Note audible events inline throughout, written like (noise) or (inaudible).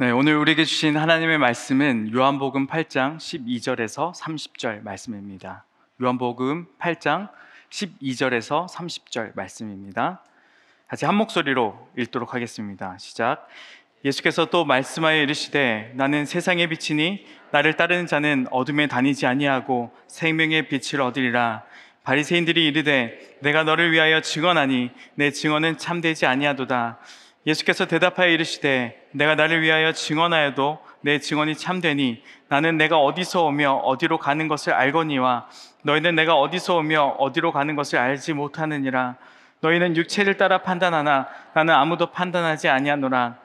네, 오늘 우리에게 주신 하나님의 말씀은 요한복음 8장 12절에서 30절 말씀입니다. 요한복음 8장 12절에서 30절 말씀입니다. 같이 한 목소리로 읽도록 하겠습니다. 시작. 예수께서 또 말씀하여 이르시되 나는 세상의 빛이니 나를 따르는 자는 어둠에 다니지 아니하고 생명의 빛을 얻으리라. 바리새인들이 이르되 내가 너를 위하여 증언하니 내 증언은 참되지 아니하도다. 예수께서 대답하여 이르시되 내가 나를 위하여 증언하여도 내 증언이 참되니 나는 내가 어디서 오며 어디로 가는 것을 알거니와 너희는 내가 어디서 오며 어디로 가는 것을 알지 못하느니라. 너희는 육체를 따라 판단하나 나는 아무도 판단하지 아니하노라.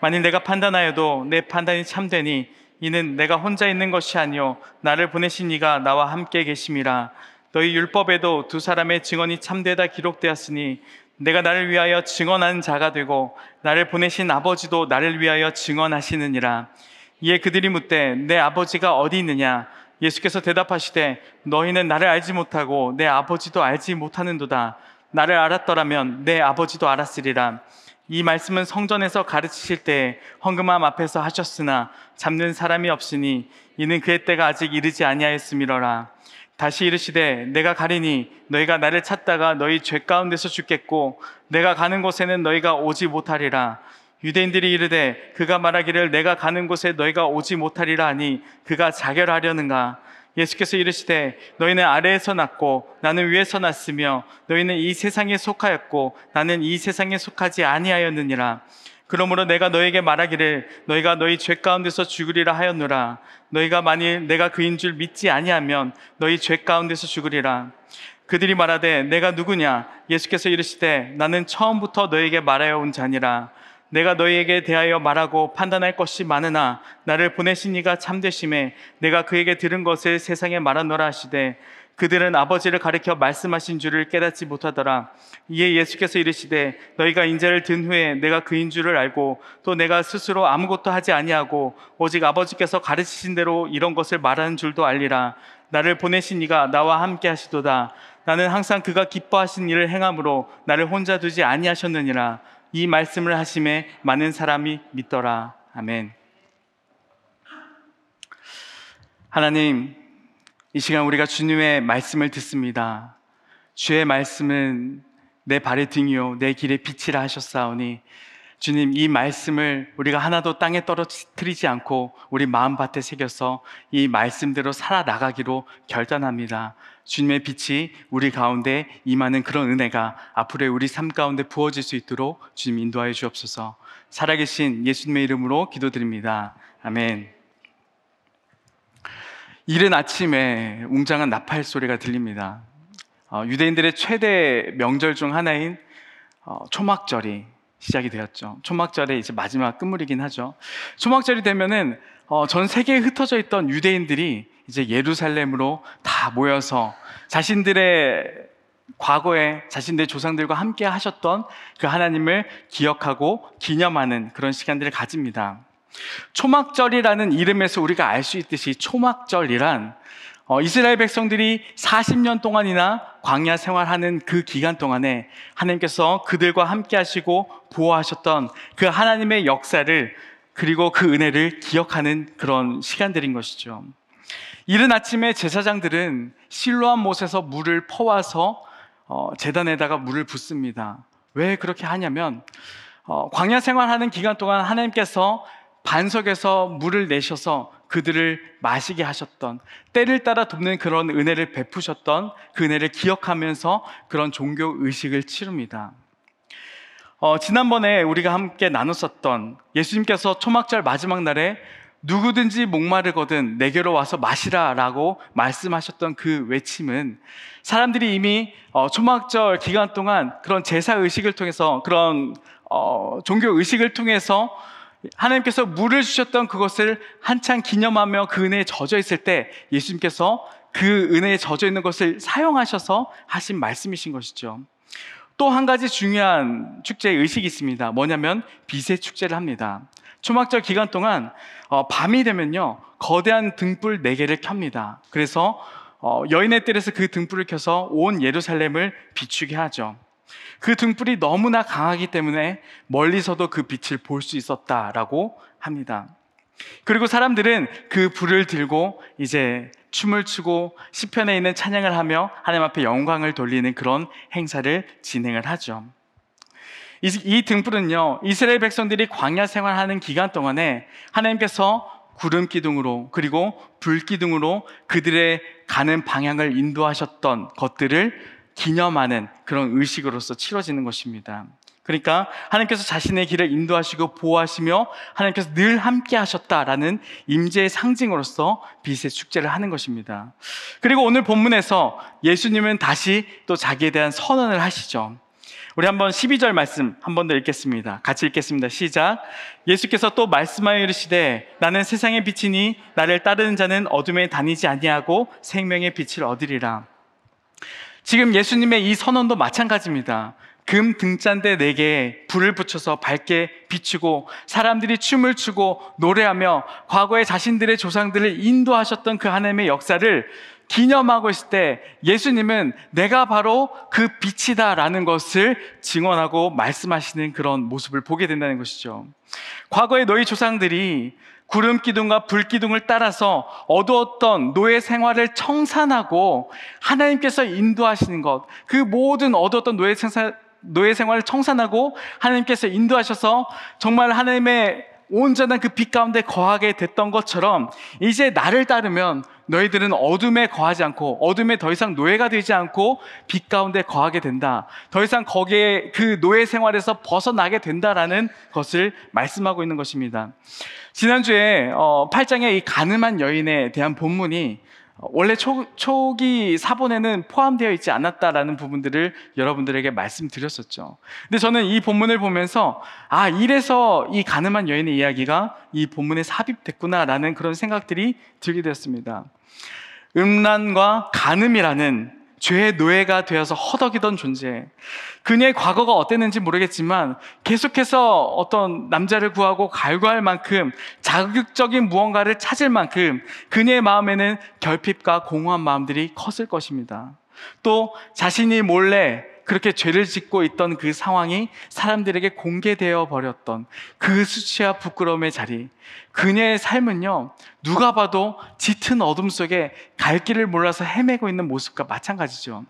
만일 내가 판단하여도 내 판단이 참되니 이는 내가 혼자 있는 것이 아니요 나를 보내신 이가 나와 함께 계심이라. 너희 율법에도 두 사람의 증언이 참되다 기록되었으니 내가 나를 위하여 증언하는 자가 되고 나를 보내신 아버지도 나를 위하여 증언하시느니라. 이에 그들이 묻되 내 아버지가 어디 있느냐? 예수께서 대답하시되 너희는 나를 알지 못하고 내 아버지도 알지 못하는도다. 나를 알았더라면 내 아버지도 알았으리라. 이 말씀은 성전에서 가르치실 때 헌금함 앞에서 하셨으나 잡는 사람이 없으니 이는 그의 때가 아직 이르지 아니하였음이로라. 다시 이르시되 내가 가리니 너희가 나를 찾다가 너희 죄 가운데서 죽겠고 내가 가는 곳에는 너희가 오지 못하리라. 유대인들이 이르되 그가 말하기를 내가 가는 곳에 너희가 오지 못하리라 하니 그가 자결하려는가? 예수께서 이르시되 너희는 아래에서 났고 나는 위에서 났으며 너희는 이 세상에 속하였고 나는 이 세상에 속하지 아니하였느니라 그러므로 내가 너에게 말하기를 너희가 너희 죄 가운데서 죽으리라 하였노라. 너희가 만일 내가 그인 줄 믿지 아니하면 너희 죄 가운데서 죽으리라. 그들이 말하되 내가 누구냐? 예수께서 이르시되 나는 처음부터 너에게 말하여 온 자니라. 내가 너희에게 대하여 말하고 판단할 것이 많으나 나를 보내신 이가 참되심에 내가 그에게 들은 것을 세상에 말하노라 하시되 그들은 아버지를 가리켜 말씀하신 줄을 깨닫지 못하더라. 이에 예수께서 이르시되 너희가 인자를 든 후에 내가 그인 줄을 알고 또 내가 스스로 아무것도 하지 아니하고 오직 아버지께서 가르치신 대로 이런 것을 말하는 줄도 알리라. 나를 보내신 이가 나와 함께 하시도다. 나는 항상 그가 기뻐하신 일을 행함으로 나를 혼자 두지 아니하셨느니라. 이 말씀을 하심에 많은 사람이 믿더라. 아멘. 하나님, 이 시간 우리가 주님의 말씀을 듣습니다. 주의 말씀은 내 발의 등이요, 내 길의 빛이라 하셨사오니, 주님, 이 말씀을 우리가 하나도 땅에 떨어뜨리지 않고 우리 마음밭에 새겨서 이 말씀대로 살아나가기로 결단합니다. 주님의 빛이 우리 가운데 임하는 그런 은혜가 앞으로의 우리 삶 가운데 부어질 수 있도록 주님 인도하여 주옵소서. 살아계신 예수님의 이름으로 기도드립니다. 아멘. 이른 아침에 웅장한 나팔 소리가 들립니다. 어, 유대인들의 최대 명절 중 하나인 어, 초막절이 시작이 되었죠. 초막절의 이제 마지막 끝물이긴 하죠. 초막절이 되면은 어, 전 세계에 흩어져 있던 유대인들이 이제 예루살렘으로 다 모여서 자신들의 과거에 자신들의 조상들과 함께 하셨던 그 하나님을 기억하고 기념하는 그런 시간들을 가집니다. 초막절이라는 이름에서 우리가 알 수 있듯이 초막절이란 어, 이스라엘 백성들이 40년 동안이나 광야 생활하는 그 기간 동안에 하나님께서 그들과 함께 하시고 보호하셨던 그 하나님의 역사를 그리고 그 은혜를 기억하는 그런 시간들인 것이죠. 이른 아침에 제사장들은 실로한 못에서 물을 퍼와서 어, 재단에다가 물을 붓습니다. 왜 그렇게 하냐면 어, 광야 생활하는 기간 동안 하나님께서 반석에서 물을 내셔서 그들을 마시게 하셨던 때를 따라 돕는 그런 은혜를 베푸셨던 그 은혜를 기억하면서 그런 종교 의식을 치릅니다. 어, 지난번에 우리가 함께 나눴었던 예수님께서 초막절 마지막 날에 누구든지 목마르거든 내게로 와서 마시라 라고 말씀하셨던 그 외침은 사람들이 이미 어, 초막절 기간 동안 그런 제사 의식을 통해서 그런 어, 종교 의식을 통해서 하나님께서 물을 주셨던 그것을 한창 기념하며 그 은혜에 젖어 있을 때 예수님께서 그 은혜에 젖어 있는 것을 사용하셔서 하신 말씀이신 것이죠. 또 한 가지 중요한 축제 의식이 있습니다. 뭐냐면 비세 축제를 합니다. 초막절 기간 동안 어, 밤이 되면요 거대한 등불 4개를 켭니다. 그래서 어, 여인의 뜰에서 그 등불을 켜서 온 예루살렘을 비추게 하죠. 그 등불이 너무나 강하기 때문에 멀리서도 그 빛을 볼 수 있었다라고 합니다. 그리고 사람들은 그 불을 들고 이제 춤을 추고 시편에 있는 찬양을 하며 하나님 앞에 영광을 돌리는 그런 행사를 진행을 하죠. 이, 이 등불은요 이스라엘 백성들이 광야 생활하는 기간 동안에 하나님께서 구름 기둥으로 그리고 불 기둥으로 그들의 가는 방향을 인도하셨던 것들을 기념하는 그런 의식으로서 치러지는 것입니다. 그러니까 하나님께서 자신의 길을 인도하시고 보호하시며 하나님께서 늘 함께 하셨다라는 임재의 상징으로서 빛의 축제를 하는 것입니다. 그리고 오늘 본문에서 예수님은 다시 또 자기에 대한 선언을 하시죠. 우리 한번 12절 말씀 한 번 더 읽겠습니다. 같이 읽겠습니다. 시작. 예수께서 또 말씀하여 이르시되 나는 세상의 빛이니 나를 따르는 자는 어둠에 다니지 아니하고 생명의 빛을 얻으리라. 지금 예수님의 이 선언도 마찬가지입니다. 금 등잔대 네 개에 불을 붙여서 밝게 비추고 사람들이 춤을 추고 노래하며 과거에 자신들의 조상들을 인도하셨던 그 하나님의 역사를 기념하고 있을 때 예수님은 내가 바로 그 빛이다라는 것을 증언하고 말씀하시는 그런 모습을 보게 된다는 것이죠. 과거에 너희 조상들이 구름 기둥과 불 기둥을 따라서 어두웠던 노예 생활을 청산하고 하나님께서 인도하시는 것, 그 모든 어두웠던 노예 생활 노예 생활을 청산하고 하나님께서 인도하셔서 정말 하나님의 온전한 그 빛 가운데 거하게 됐던 것처럼 이제 나를 따르면 너희들은 어둠에 거하지 않고 어둠에 더 이상 노예가 되지 않고 빛 가운데 거하게 된다. 더 이상 거기에 그 노예 생활에서 벗어나게 된다라는 것을 말씀하고 있는 것입니다. 지난주에 8장의 어, 이 가늠한 여인에 대한 본문이 원래 초, 초기 사본에는 포함되어 있지 않았다라는 부분들을 여러분들에게 말씀드렸었죠. 근데 저는 이 본문을 보면서 아, 이래서 이 가늠한 여인의 이야기가 이 본문에 삽입됐구나라는 그런 생각들이 들게 되었습니다. 음란과 가늠이라는 죄의 노예가 되어서 허덕이던 존재. 그녀의 과거가 어땠는지 모르겠지만 계속해서 어떤 남자를 구하고 갈구할 만큼 자극적인 무언가를 찾을 만큼 그녀의 마음에는 결핍과 공허한 마음들이 컸을 것입니다. 또 자신이 몰래 그렇게 죄를 짓고 있던 그 상황이 사람들에게 공개되어 버렸던 그 수치와 부끄러움의 자리. 그녀의 삶은요, 누가 봐도 짙은 어둠 속에 갈 길을 몰라서 헤매고 있는 모습과 마찬가지죠.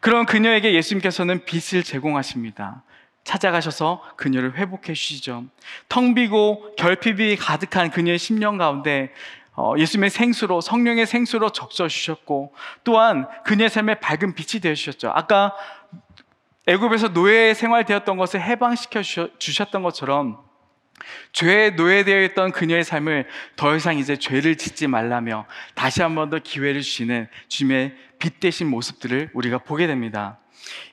그런 그녀에게 예수님께서는 빛을 제공하십니다. 찾아가셔서 그녀를 회복해 주시죠. 텅 비고 결핍이 가득한 그녀의 심령 가운데 어, 예수님의 생수로 성령의 생수로 적셔 주셨고 또한 그녀의 삶에 밝은 빛이 되어 주셨죠. 아까 애굽에서 노예 생활되었던 것을 해방시켜 주셨던 것처럼 죄에 노예되어 있던 그녀의 삶을 더 이상 이제 죄를 짓지 말라며 다시 한 번 더 기회를 주시는 주님의 빛 대신 모습들을 우리가 보게 됩니다.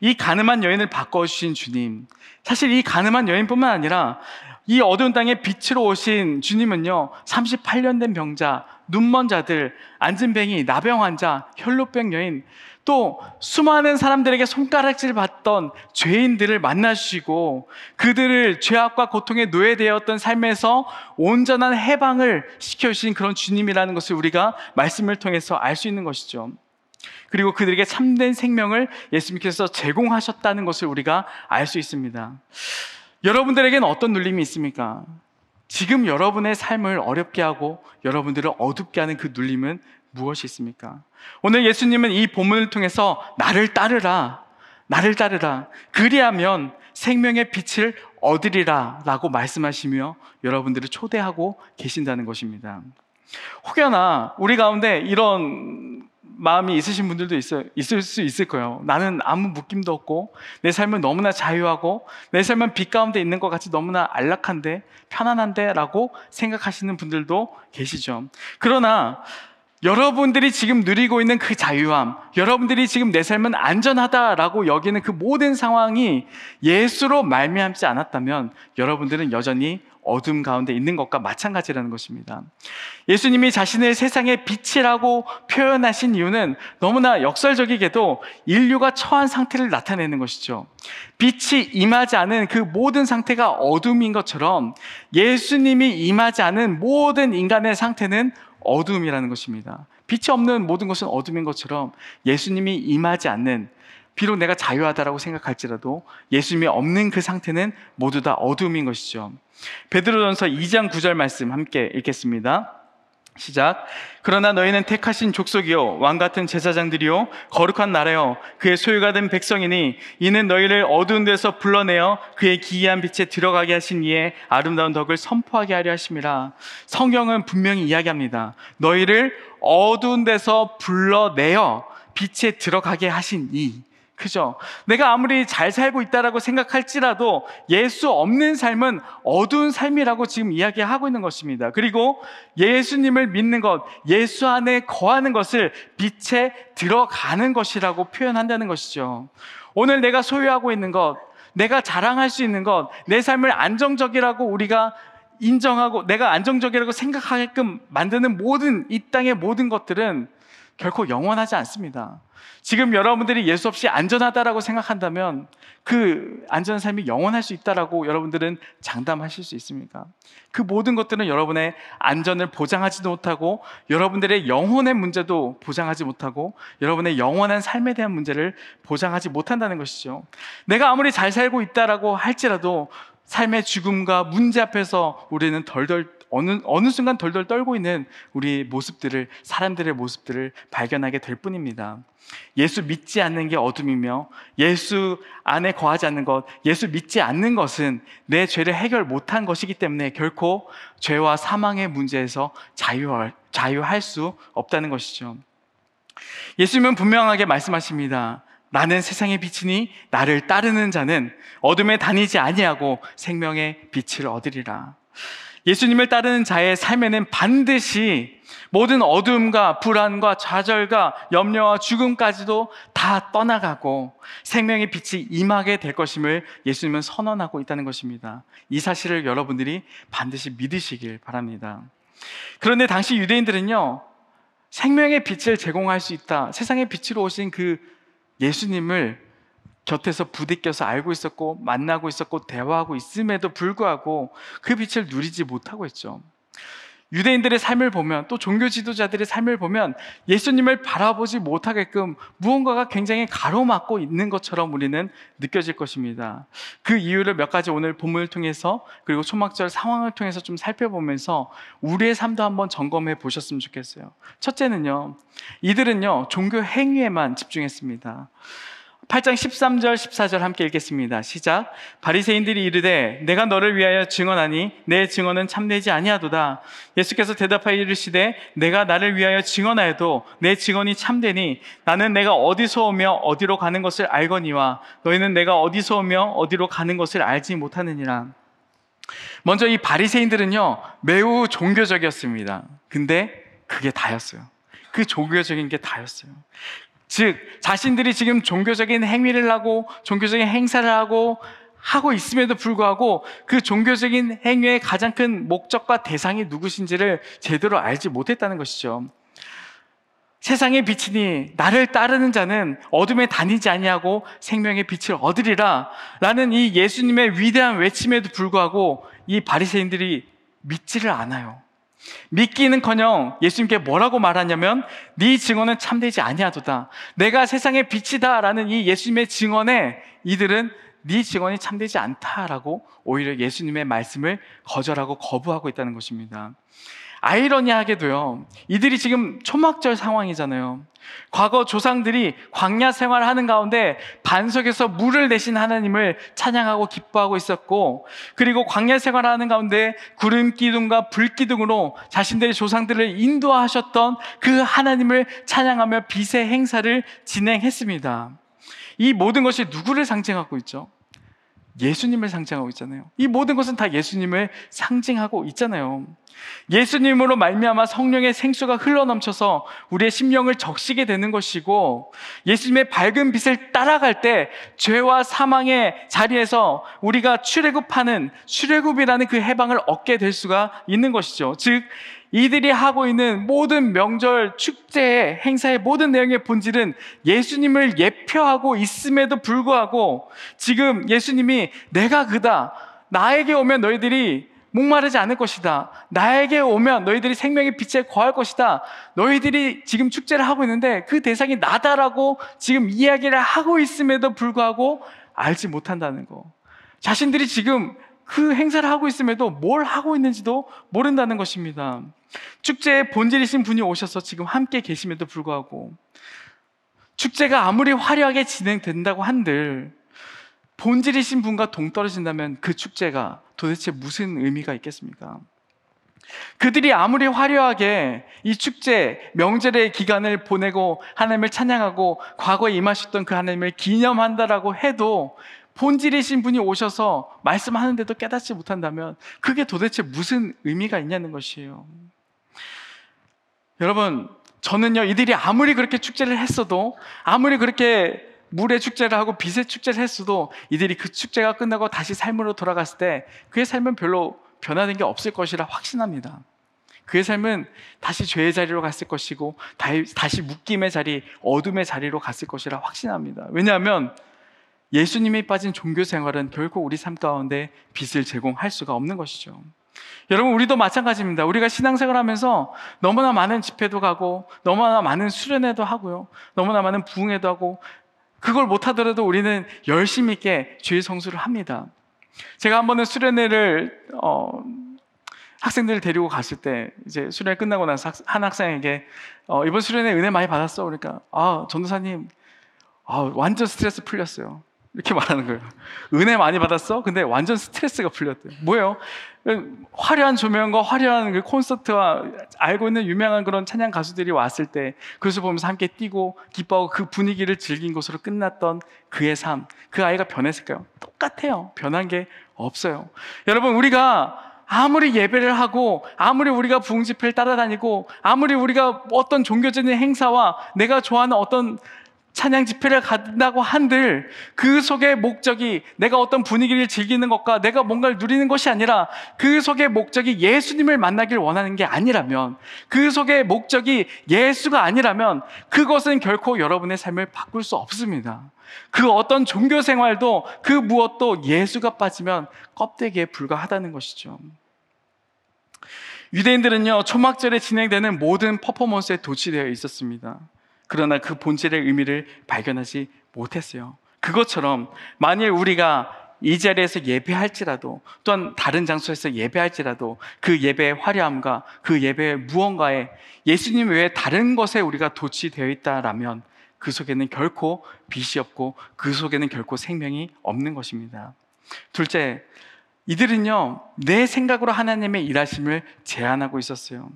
이 가늠한 여인을 바꿔주신 주님. 사실 이 가늠한 여인뿐만 아니라 이 어두운 땅에 빛으로 오신 주님은요, 38년 된 병자, 눈먼 자들, 안진뱅이, 나병 환자, 혈루병 여인, 또 수많은 사람들에게 손가락질 받던 죄인들을 만나주시고 그들을 죄악과 고통에 노예되었던 삶에서 온전한 해방을 시켜주신 그런 주님이라는 것을 우리가 말씀을 통해서 알 수 있는 것이죠. 그리고 그들에게 참된 생명을 예수님께서 제공하셨다는 것을 우리가 알 수 있습니다. 여러분들에게는 어떤 눌림이 있습니까? 지금 여러분의 삶을 어렵게 하고 여러분들을 어둡게 하는 그 눌림은 무엇이 있습니까? 오늘 예수님은 이 본문을 통해서 나를 따르라, 나를 따르라. 그리하면 생명의 빛을 얻으리라 라고 말씀하시며 여러분들을 초대하고 계신다는 것입니다. 혹여나 우리 가운데 이런 마음이 있으신 분들도 있어, 있을 수 있을 거예요. 나는 아무 묶임도 없고, 내 삶은 너무나 자유하고, 내 삶은 빛 가운데 있는 것 같이 너무나 안락한데, 편안한데, 라고 생각하시는 분들도 계시죠. 그러나, 여러분들이 지금 누리고 있는 그 자유함, 여러분들이 지금 내 삶은 안전하다라고 여기는 그 모든 상황이 예수로 말미암지 않았다면 여러분들은 여전히 어둠 가운데 있는 것과 마찬가지라는 것입니다. 예수님이 자신을 세상의 빛이라고 표현하신 이유는 너무나 역설적이게도 인류가 처한 상태를 나타내는 것이죠. 빛이 임하지 않은 그 모든 상태가 어둠인 것처럼 예수님이 임하지 않은 모든 인간의 상태는 어둠이라는 것입니다. 빛이 없는 모든 것은 어둠인 것처럼 예수님이 임하지 않는 비록 내가 자유하다라고 생각할지라도 예수님이 없는 그 상태는 모두 다 어둠인 것이죠. 베드로전서 2장 9절 말씀 함께 읽겠습니다. 시작. 그러나 너희는 택하신 족속이요 왕 같은 제사장들이요 거룩한 나라요 그의 소유가 된 백성이니 이는 너희를 어두운 데서 불러내어 그의 기이한 빛에 들어가게 하신 이의 아름다운 덕을 선포하게 하려 하심이라. 성경은 분명히 이야기합니다. 너희를 어두운 데서 불러내어 빛에 들어가게 하신 이 그죠? 내가 아무리 잘 살고 있다라고 생각할지라도 예수 없는 삶은 어두운 삶이라고 지금 이야기하고 있는 것입니다. 그리고 예수님을 믿는 것, 예수 안에 거하는 것을 빛에 들어가는 것이라고 표현한다는 것이죠. 오늘 내가 소유하고 있는 것, 내가 자랑할 수 있는 것, 내 삶을 안정적이라고 우리가 인정하고 내가 안정적이라고 생각하게끔 만드는 모든 이 땅의 모든 것들은 결코 영원하지 않습니다. 지금 여러분들이 예수 없이 안전하다라고 생각한다면 그 안전한 삶이 영원할 수 있다라고 여러분들은 장담하실 수 있습니까? 그 모든 것들은 여러분의 안전을 보장하지도 못하고 여러분들의 영혼의 문제도 보장하지 못하고 여러분의 영원한 삶에 대한 문제를 보장하지 못한다는 것이죠. 내가 아무리 잘 살고 있다라고 할지라도 삶의 죽음과 문제 앞에서 우리는 덜덜 어느 어느 순간 덜덜 떨고 있는 우리 모습들을 사람들의 모습들을 발견하게 될 뿐입니다. 예수 믿지 않는 게 어둠이며 예수 안에 거하지 않는 것, 예수 믿지 않는 것은 내 죄를 해결 못한 것이기 때문에 결코 죄와 사망의 문제에서 자유할, 자유할 수 없다는 것이죠. 예수님은 분명하게 말씀하십니다. 나는 세상의 빛이니 나를 따르는 자는 어둠에 다니지 아니하고 생명의 빛을 얻으리라. 예수님을 따르는 자의 삶에는 반드시 모든 어둠과 불안과 좌절과 염려와 죽음까지도 다 떠나가고 생명의 빛이 임하게 될 것임을 예수님은 선언하고 있다는 것입니다. 이 사실을 여러분들이 반드시 믿으시길 바랍니다. 그런데 당시 유대인들은요, 생명의 빛을 제공할 수 있다. 세상의 빛으로 오신 그 예수님을 곁에서 부딪혀서 알고 있었고 만나고 있었고 대화하고 있음에도 불구하고 그 빛을 누리지 못하고 있죠. 유대인들의 삶을 보면 또 종교 지도자들의 삶을 보면 예수님을 바라보지 못하게끔 무언가가 굉장히 가로막고 있는 것처럼 우리는 느껴질 것입니다. 그 이유를 몇 가지 오늘 본문을 통해서 그리고 초막절 상황을 통해서 좀 살펴보면서 우리의 삶도 한번 점검해 보셨으면 좋겠어요. 첫째는요, 이들은요, 종교 행위에만 집중했습니다. 8장 13절 14절 함께 읽겠습니다. 시작. 바리새인들이 이르되 내가 너를 위하여 증언하니 내 증언은 참되지 아니하도다. 예수께서 대답하여 이르시되 내가 나를 위하여 증언하여도 내 증언이 참되니 나는 내가 어디서 오며 어디로 가는 것을 알거니와 너희는 내가 어디서 오며 어디로 가는 것을 알지 못하느니라. 먼저 이 바리새인들은요 매우 종교적이었습니다. 근데 그게 다였어요. 그 종교적인 게 다였어요. 즉, 자신들이 지금 종교적인 행위를 하고 종교적인 행사를 하고 하고 있음에도 불구하고 그 종교적인 행위의 가장 큰 목적과 대상이 누구신지를 제대로 알지 못했다는 것이죠. 세상의 빛이니 나를 따르는 자는 어둠에 다니지 아니하고 생명의 빛을 얻으리라 라는 이 예수님의 위대한 외침에도 불구하고 이 바리새인들이 믿지를 않아요. 믿기는커녕 예수님께 뭐라고 말하냐면 네 증언은 참되지 아니하도다. 내가 세상의 빛이다라는 이 예수님의 증언에 이들은 네 증언이 참되지 않다라고 오히려 예수님의 말씀을 거절하고 거부하고 있다는 것입니다. 아이러니하게도요, 이들이 지금 초막절 상황이잖아요. 과거 조상들이 광야 생활하는 가운데 반석에서 물을 내신 하나님을 찬양하고 기뻐하고 있었고, 그리고 광야 생활하는 가운데 구름 기둥과 불 기둥으로 자신들의 조상들을 인도하셨던 그 하나님을 찬양하며 빛의 행사를 진행했습니다. 이 모든 것이 누구를 상징하고 있죠? 예수님을 상징하고 있잖아요. 이 모든 것은 다 예수님을 상징하고 있잖아요. 예수님으로 말미암아 성령의 생수가 흘러넘쳐서 우리의 심령을 적시게 되는 것이고 예수님의 밝은 빛을 따라갈 때 죄와 사망의 자리에서 우리가 출애굽하는 출애굽이라는 그 해방을 얻게 될 수가 있는 것이죠. 즉 이들이 하고 있는 모든 명절, 축제, 행사의 모든 내용의 본질은 예수님을 예표하고 있음에도 불구하고 지금 예수님이 내가 그다. 나에게 오면 너희들이 목마르지 않을 것이다. 나에게 오면 너희들이 생명의 빛에 거할 것이다. 너희들이 지금 축제를 하고 있는데 그 대상이 나다라고 지금 이야기를 하고 있음에도 불구하고 알지 못한다는 거. 자신들이 지금 그 행사를 하고 있음에도 뭘 하고 있는지도 모른다는 것입니다. 축제의 본질이신 분이 오셔서 지금 함께 계심에도 불구하고 축제가 아무리 화려하게 진행된다고 한들 본질이신 분과 동떨어진다면 그 축제가 도대체 무슨 의미가 있겠습니까? 그들이 아무리 화려하게 이 축제, 명절의 기간을 보내고 하나님을 찬양하고 과거에 임하셨던 그 하나님을 기념한다라고 해도 본질이신 분이 오셔서 말씀하는데도 깨닫지 못한다면 그게 도대체 무슨 의미가 있냐는 것이에요. 여러분, 저는요, 이들이 아무리 그렇게 축제를 했어도, 아무리 그렇게 물의 축제를 하고 빛의 축제를 했어도 이들이 그 축제가 끝나고 다시 삶으로 돌아갔을 때 그의 삶은 별로 변화된 게 없을 것이라 확신합니다. 그의 삶은 다시 죄의 자리로 갔을 것이고 다시 묶임의 자리, 어둠의 자리로 갔을 것이라 확신합니다. 왜냐하면 예수님이 빠진 종교 생활은 결코 우리 삶 가운데 빛을 제공할 수가 없는 것이죠. 여러분, 우리도 마찬가지입니다. 우리가 신앙생활 하면서 너무나 많은 집회도 가고, 너무나 많은 수련회도 하고요. 너무나 많은 부흥회도 하고, 그걸 못하더라도 우리는 열심히 있게 주의 성수를 합니다. 제가 한 번은 수련회를, 어, 학생들을 데리고 갔을 때, 이제 수련회 끝나고 나서 한 학생에게, 어, 이번 수련회 은혜 많이 받았어. 그러니까, 아, 전도사님, 아, 완전 스트레스 풀렸어요. 이렇게 말하는 거예요. 은혜 많이 받았어? 근데 완전 스트레스가 풀렸대요. 뭐예요? 화려한 조명과 화려한 그 콘서트와 알고 있는 유명한 그런 찬양 가수들이 왔을 때 그것을 보면서 함께 뛰고 기뻐하고 그 분위기를 즐긴 것으로 끝났던 그의 삶. 그 아이가 변했을까요? 똑같아요. 변한 게 없어요. 여러분, 우리가 아무리 예배를 하고 아무리 우리가 부흥 집회를 따라다니고 아무리 우리가 어떤 종교적인 행사와 내가 좋아하는 어떤 찬양 집회를 간다고 한들 그 속의 목적이 내가 어떤 분위기를 즐기는 것과 내가 뭔가를 누리는 것이 아니라 그 속의 목적이 예수님을 만나길 원하는 게 아니라면 그 속의 목적이 예수가 아니라면 그것은 결코 여러분의 삶을 바꿀 수 없습니다. 그 어떤 종교 생활도 그 무엇도 예수가 빠지면 껍데기에 불과하다는 것이죠. 유대인들은요, 초막절에 진행되는 모든 퍼포먼스에 도취되어 있었습니다. 그러나 그 본질의 의미를 발견하지 못했어요. 그것처럼 만일 우리가 이 자리에서 예배할지라도 또한 다른 장소에서 예배할지라도 그 예배의 화려함과 그 예배의 무언가에 예수님 외에 다른 것에 우리가 도취되어 있다라면 그 속에는 결코 빛이 없고 그 속에는 결코 생명이 없는 것입니다. 둘째, 이들은요, 내 생각으로 하나님의 일하심을 제안하고 있었어요.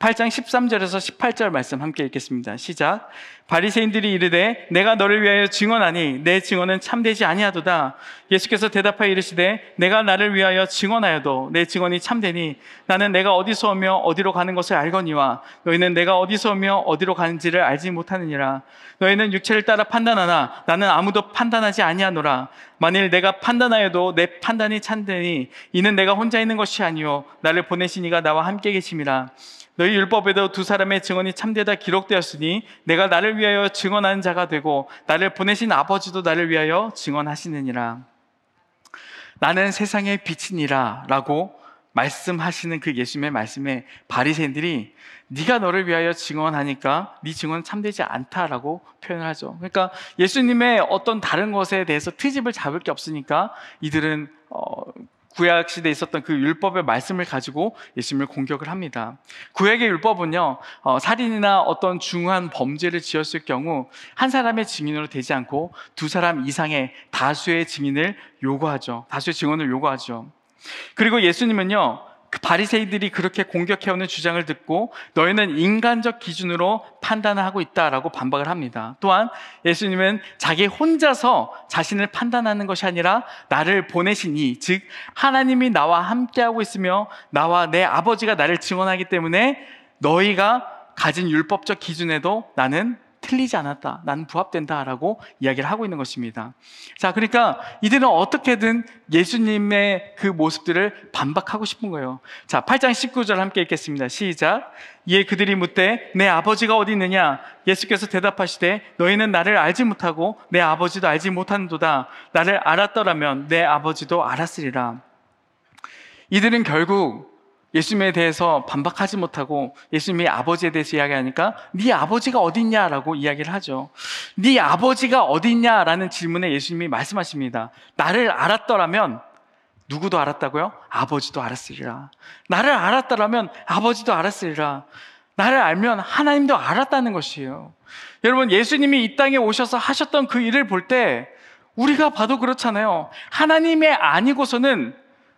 8장 13절에서 18절 말씀 함께 읽겠습니다. 시작. 바리새인들이 이르되 내가 너를 위하여 증언하니 내 증언은 참되지 아니하도다. 예수께서 대답하여 이르시되 내가 나를 위하여 증언하여도 내 증언이 참되니 나는 내가 어디서 오며 어디로 가는 것을 알거니와 너희는 내가 어디서 오며 어디로 가는지를 알지 못하느니라. 너희는 육체를 따라 판단하나 나는 아무도 판단하지 아니하노라. 만일 내가 판단하여도 내 판단이 참되니 이는 내가 혼자 있는 것이 아니요 나를 보내신 이가 나와 함께 계심이라. 너희 율법에도 두 사람의 증언이 참되다 기록되었으니 내가 나를 위하여 증언하는 자가 되고 나를 보내신 아버지도 나를 위하여 증언하시느니라. 나는 세상의 빛이니라 라고 말씀하시는 그 예수님의 말씀에 바리새인들이 네가 너를 위하여 증언하니까 네 증언은 참되지 않다라고 표현을 하죠. 그러니까 예수님의 어떤 다른 것에 대해서 트집을 잡을 게 없으니까 이들은 어, 구약 시대에 있었던 그 율법의 말씀을 가지고 예수님을 공격을 합니다. 구약의 율법은요, 어, 살인이나 어떤 중한 범죄를 지었을 경우 한 사람의 증인으로 되지 않고 두 사람 이상의 다수의 증인을 요구하죠. 다수의 증언을 요구하죠. 그리고 예수님은요, 그 바리새이들이 그렇게 공격해오는 주장을 듣고 너희는 인간적 기준으로 판단을 하고 있다라고 반박을 합니다. 또한 예수님은 자기 혼자서 자신을 판단하는 것이 아니라 나를 보내시니 즉 하나님이 나와 함께하고 있으며 나와 내 아버지가 나를 증언하기 때문에 너희가 가진 율법적 기준에도 나는 틀리지 않았다. 나는 부합된다 라고 이야기를 하고 있는 것입니다. 자, 그러니까 이들은 어떻게든 예수님의 그 모습들을 반박하고 싶은 거예요. 자, 8장 19절 함께 읽겠습니다. 시작. 이에 그들이 묻되 내 아버지가 어디 있느냐? 예수께서 대답하시되 너희는 나를 알지 못하고 내 아버지도 알지 못하는도다. 나를 알았더라면 내 아버지도 알았으리라. 이들은 결국 예수님에 대해서 반박하지 못하고 예수님이 아버지에 대해서 이야기하니까 네 아버지가 어디 있냐라고 이야기를 하죠. 네 아버지가 어디 있냐라는 질문에 예수님이 말씀하십니다. 나를 알았더라면 누구도 알았다고요? 아버지도 알았으리라. 나를 알았더라면 아버지도 알았으리라. 나를 알면 하나님도 알았다는 것이에요. 여러분, 예수님이 이 땅에 오셔서 하셨던 그 일을 볼 때 우리가 봐도 그렇잖아요. 하나님의 아니고서는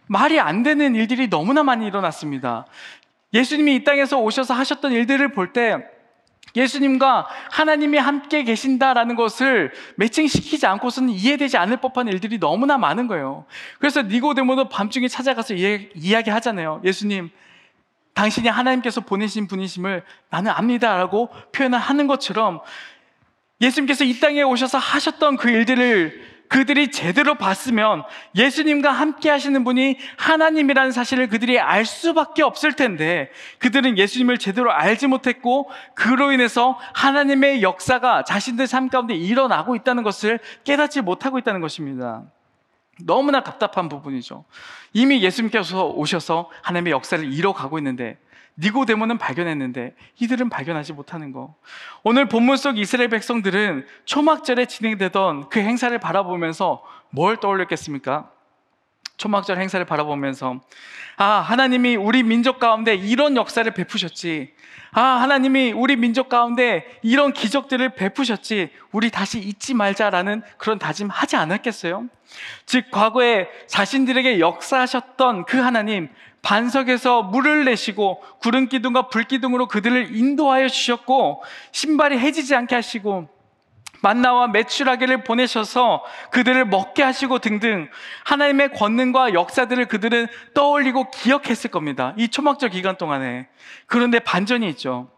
말이 안 되는 일들이 너무나 많이 일어났습니다. 예수님이 이 땅에서 오셔서 하셨던 일들을 볼 때 예수님과 하나님이 함께 계신다라는 것을 매칭시키지 않고서는 이해되지 않을 법한 일들이 너무나 많은 거예요. 그래서 니고데모도 밤중에 찾아가서 이야기 하잖아요. 예수님, 당신이 하나님께서 보내신 분이심을 나는 압니다라고 표현을 하는 것처럼 예수님께서 이 땅에 오셔서 하셨던 그 일들을 그들이 제대로 봤으면 예수님과 함께 하시는 분이 하나님이라는 사실을 그들이 알 수밖에 없을 텐데 그들은 예수님을 제대로 알지 못했고 그로 인해서 하나님의 역사가 자신들 삶 가운데 일어나고 있다는 것을 깨닫지 못하고 있다는 것입니다. 너무나 답답한 부분이죠. 이미 예수님께서 오셔서 하나님의 역사를 이뤄가고 있는데 니고데모는 발견했는데 이들은 발견하지 못하는 거. 오늘 본문 속 이스라엘 백성들은 초막절에 진행되던 그 행사를 바라보면서 뭘 떠올렸겠습니까? 초막절 행사를 바라보면서 아 하나님이 우리 민족 가운데 이런 역사를 베푸셨지 아 하나님이 우리 민족 가운데 이런 기적들을 베푸셨지 우리 다시 잊지 말자라는 그런 다짐하지 않았겠어요? 즉 과거에 자신들에게 역사하셨던 그 하나님 반석에서 물을 내시고 구름 기둥과 불 기둥으로 그들을 인도하여 주셨고 신발이 해지지 않게 하시고 만나와 매출하기를 보내셔서 그들을 먹게 하시고 등등 하나님의 권능과 역사들을 그들은 떠올리고 기억했을 겁니다. 이 초막절 기간 동안에. 그런데 반전이 있죠.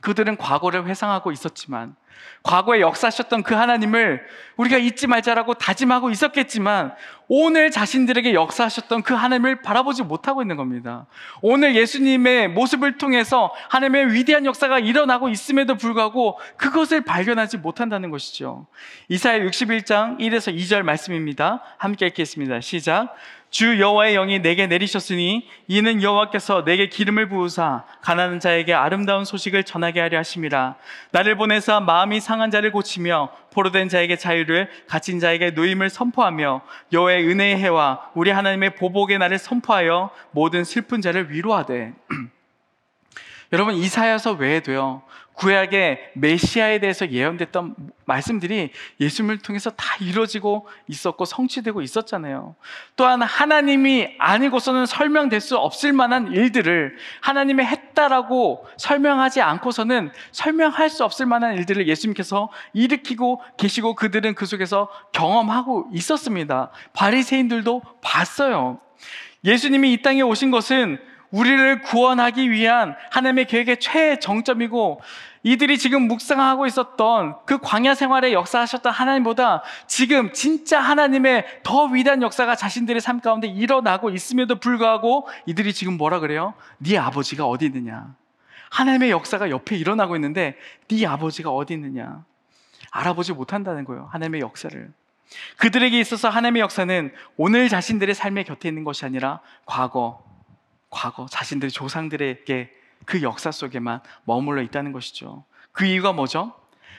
그들은 과거를 회상하고 있었지만 과거에 역사하셨던 그 하나님을 우리가 잊지 말자라고 다짐하고 있었겠지만 오늘 자신들에게 역사하셨던 그 하나님을 바라보지 못하고 있는 겁니다. 오늘 예수님의 모습을 통해서 하나님의 위대한 역사가 일어나고 있음에도 불구하고 그것을 발견하지 못한다는 것이죠. 이사야 61장 1에서 2절 말씀입니다. 함께 읽겠습니다. 시작. 주 여호와의 영이 내게 내리셨으니 이는 여호와께서 내게 기름을 부으사 가난한 자에게 아름다운 소식을 전하게 하려 하심이라. 나를 보내사 마음이 상한 자를 고치며 포로된 자에게 자유를 갇힌 자에게 노임을 선포하며 여호와의 은혜의 해와 우리 하나님의 보복의 날을 선포하여 모든 슬픈 자를 위로하되. (clears throat) 여러분 이사야서 외에도요 구약의 메시아에 대해서 예언됐던 말씀들이 예수님을 통해서 다 이루어지고 있었고 성취되고 있었잖아요. 또한 하나님이 아니고서는 설명될 수 없을 만한 일들을 하나님이 했다라고 설명하지 않고서는 설명할 수 없을 만한 일들을 예수님께서 일으키고 계시고 그들은 그 속에서 경험하고 있었습니다. 바리새인들도 봤어요. 예수님이 이 땅에 오신 것은 우리를 구원하기 위한 하나님의 계획의 최정점이고 이들이 지금 묵상하고 있었던 그 광야 생활에 역사하셨던 하나님보다 지금 진짜 하나님의 더 위대한 역사가 자신들의 삶 가운데 일어나고 있음에도 불구하고 이들이 지금 뭐라 그래요? 네 아버지가 어디 있느냐? 하나님의 역사가 옆에 일어나고 있는데 네 아버지가 어디 있느냐? 알아보지 못한다는 거예요. 하나님의 역사를. 그들에게 있어서 하나님의 역사는 오늘 자신들의 삶의 곁에 있는 것이 아니라 과거, 과거 자신들의 조상들에게 그 역사 속에만 머물러 있다는 것이죠. 그 이유가 뭐죠?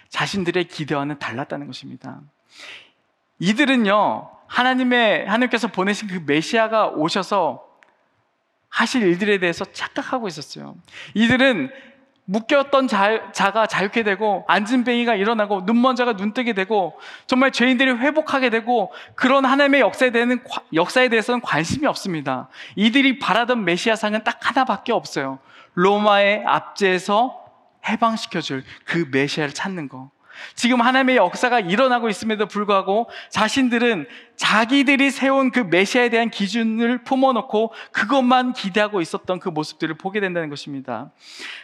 자신들의 기대와는 달랐다는 것입니다. 이들은요, 하나님의, 하나님께서 보내신 그 메시아가 오셔서 하실 일들에 대해서 착각하고 있었어요. 이들은 묶였던 자, 자가 자유케 되고 앉은뱅이가 일어나고 눈먼 자가 눈뜨게 되고 정말 죄인들이 회복하게 되고 그런 하나님의 역사에 대한 역사에 대해서는 관심이 없습니다. 이들이 바라던 메시아상은 딱 하나밖에 없어요. 로마의 압제에서 해방시켜줄 그 메시아를 찾는 거. 지금 하나님의 역사가 일어나고 있음에도 불구하고 자신들은 자기들이 세운 그 메시아에 대한 기준을 품어놓고 그것만 기대하고 있었던 그 모습들을 보게 된다는 것입니다.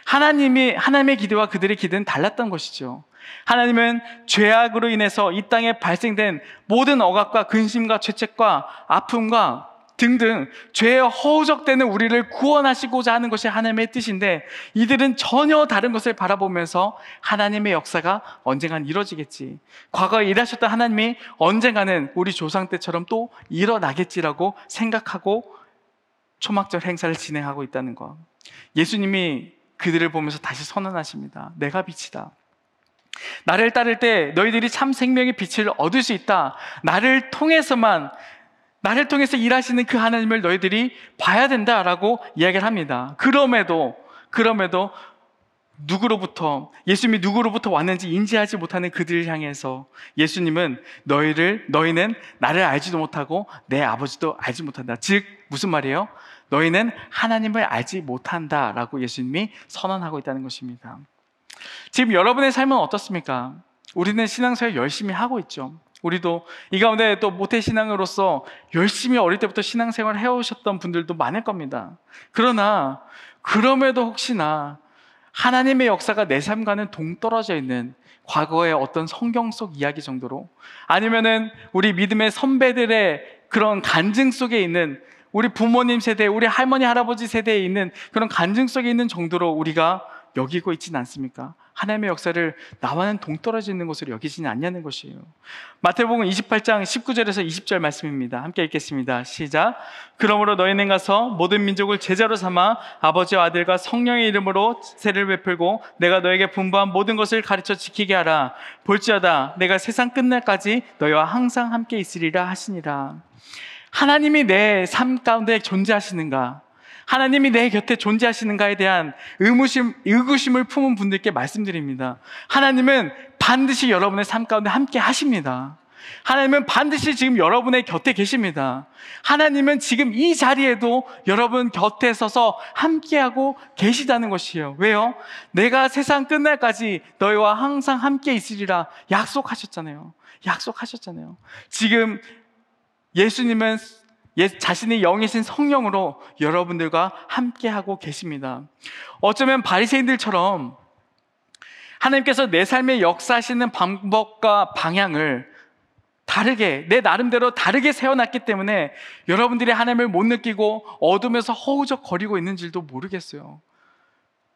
하나님이, 하나님의 기대와 그들의 기대는 달랐던 것이죠. 하나님은 죄악으로 인해서 이 땅에 발생된 모든 억압과 근심과 죄책과 아픔과 등등 죄에 허우적대는 우리를 구원하시고자 하는 것이 하나님의 뜻인데 이들은 전혀 다른 것을 바라보면서 하나님의 역사가 언젠간 이루어지겠지. 과거에 일하셨던 하나님이 언젠가는 우리 조상 때처럼 또 일어나겠지라고 생각하고 초막절 행사를 진행하고 있다는 것. 예수님이 그들을 보면서 다시 선언하십니다. 내가 빛이다. 나를 따를 때 너희들이 참 생명의 빛을 얻을 수 있다. 나를 통해서만 나를 통해서 일하시는 그 하나님을 너희들이 봐야 된다라고 이야기를 합니다. 그럼에도 그럼에도 누구로부터 예수님이 누구로부터 왔는지 인지하지 못하는 그들을 향해서 예수님은 너희를 너희는 나를 알지도 못하고 내 아버지도 알지 못한다. 즉 무슨 말이에요? 너희는 하나님을 알지 못한다 라고 예수님이 선언하고 있다는 것입니다. 지금 여러분의 삶은 어떻습니까? 우리는 신앙생활 열심히 하고 있죠. 우리도 이 가운데 또 모태신앙으로서 열심히 어릴 때부터 신앙생활을 해오셨던 분들도 많을 겁니다. 그러나 그럼에도 혹시나 하나님의 역사가 내 삶과는 동떨어져 있는 과거의 어떤 성경 속 이야기 정도로 아니면은 우리 믿음의 선배들의 그런 간증 속에 있는 우리 부모님 세대, 우리 할머니, 할아버지 세대에 있는 그런 간증 속에 있는 정도로 우리가 여기고 있지는 않습니까? 하나님의 역사를 나와는 동떨어져 있는 것으로 여기지는 않냐는 것이에요. 마태복음 28장 19절에서 20절 말씀입니다. 함께 읽겠습니다. 시작. 그러므로 너희는 가서 모든 민족을 제자로 삼아 아버지와 아들과 성령의 이름으로 세를 베풀고 내가 너에게 분부한 모든 것을 가르쳐 지키게 하라. 볼지어다 내가 세상 끝날까지 너희와 항상 함께 있으리라 하시니라. 하나님이 내 삶 가운데 존재하시는가? 하나님이 내 곁에 존재하시는가에 대한 의무심, 의구심을 품은 분들께 말씀드립니다. 하나님은 반드시 여러분의 삶 가운데 함께 하십니다. 하나님은 반드시 지금 여러분의 곁에 계십니다. 하나님은 지금 이 자리에도 여러분 곁에 서서 함께하고 계시다는 것이에요. 왜요? 내가 세상 끝날까지 너희와 항상 함께 있으리라 약속하셨잖아요. 약속하셨잖아요. 지금 예수님은 자신의 영이신 성령으로 여러분들과 함께하고 계십니다. 어쩌면 바리새인들처럼 하나님께서 내 삶에 역사하시는 방법과 방향을 다르게 내 나름대로 다르게 세워놨기 때문에 여러분들이 하나님을 못 느끼고 어둠에서 허우적거리고 있는 줄도 모르겠어요.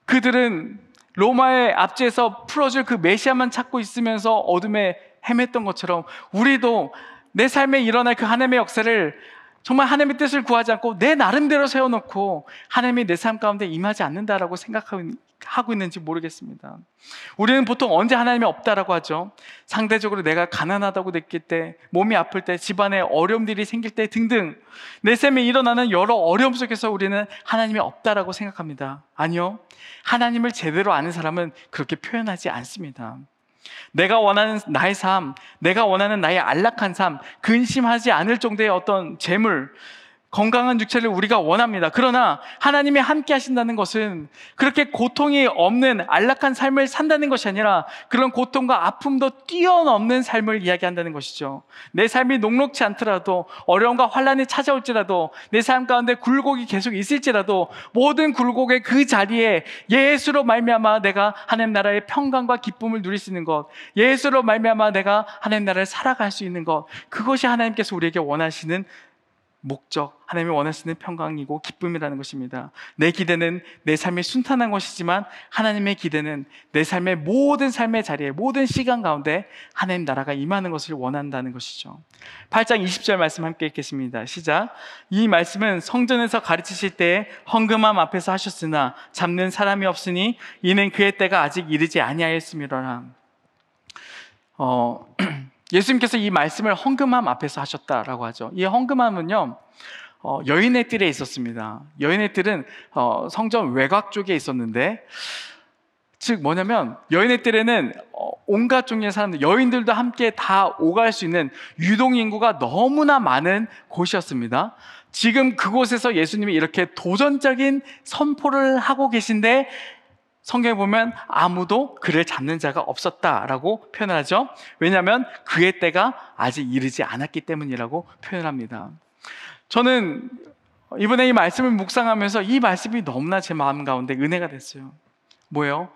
그들은 로마의 압제에서 풀어줄 그 메시아만 찾고 있으면서 어둠에 헤맸던 것처럼 우리도 내 삶에 일어날 그 하나님의 역사를 정말 하나님의 뜻을 구하지 않고 내 나름대로 세워놓고 하나님이 내 삶 가운데 임하지 않는다라고 생각하고 있는지 모르겠습니다. 우리는 보통 언제 하나님이 없다라고 하죠. 상대적으로 내가 가난하다고 느낄 때, 몸이 아플 때, 집안에 어려움들이 생길 때 등등 내 삶에 일어나는 여러 어려움 속에서 우리는 하나님이 없다라고 생각합니다. 아니요. 하나님을 제대로 아는 사람은 그렇게 표현하지 않습니다. 내가 원하는 나의 삶, 내가 원하는 나의 안락한 삶, 근심하지 않을 정도의 어떤 재물, 건강한 육체를 우리가 원합니다. 그러나 하나님이 함께 하신다는 것은 그렇게 고통이 없는 안락한 삶을 산다는 것이 아니라 그런 고통과 아픔도 뛰어넘는 삶을 이야기한다는 것이죠. 내 삶이 녹록치 않더라도 어려움과 환란이 찾아올지라도 내 삶 가운데 굴곡이 계속 있을지라도 모든 굴곡의 그 자리에 예수로 말미암아 내가 하나님 나라의 평강과 기쁨을 누릴 수 있는 것, 예수로 말미암아 내가 하나님 나라를 살아갈 수 있는 것, 그것이 하나님께서 우리에게 원하시는 목적, 하나님이 원하시는 평강이고 기쁨이라는 것입니다. 내 기대는 내 삶이 순탄한 것이지만 하나님의 기대는 내 삶의 모든 삶의 자리에 모든 시간 가운데 하나님 나라가 임하는 것을 원한다는 것이죠. 8장 20절 말씀 함께 읽겠습니다. 시작. 이 말씀은 성전에서 가르치실 때 헌금함 앞에서 하셨으나 잡는 사람이 없으니 이는 그의 때가 아직 이르지 아니하였음이로라. 어 (clears throat) 예수님께서 이 말씀을 헌금함 앞에서 하셨다라고 하죠. 이 헌금함은요, 어, 여인의 뜰에 있었습니다. 여인의 뜰은 어, 성전 외곽 쪽에 있었는데, 즉 뭐냐면 여인의 뜰에는 어, 온갖 종류의 사람들, 여인들도 함께 다 오갈 수 있는 유동 인구가 너무나 많은 곳이었습니다. 지금 그곳에서 예수님이 이렇게 도전적인 선포를 하고 계신데 성경에 보면 아무도 그를 잡는 자가 없었다라고 표현하죠. 왜냐하면 그의 때가 아직 이르지 않았기 때문이라고 표현합니다. 저는 이번에 이 말씀을 묵상하면서 이 말씀이 너무나 제 마음 가운데 은혜가 됐어요. 뭐예요?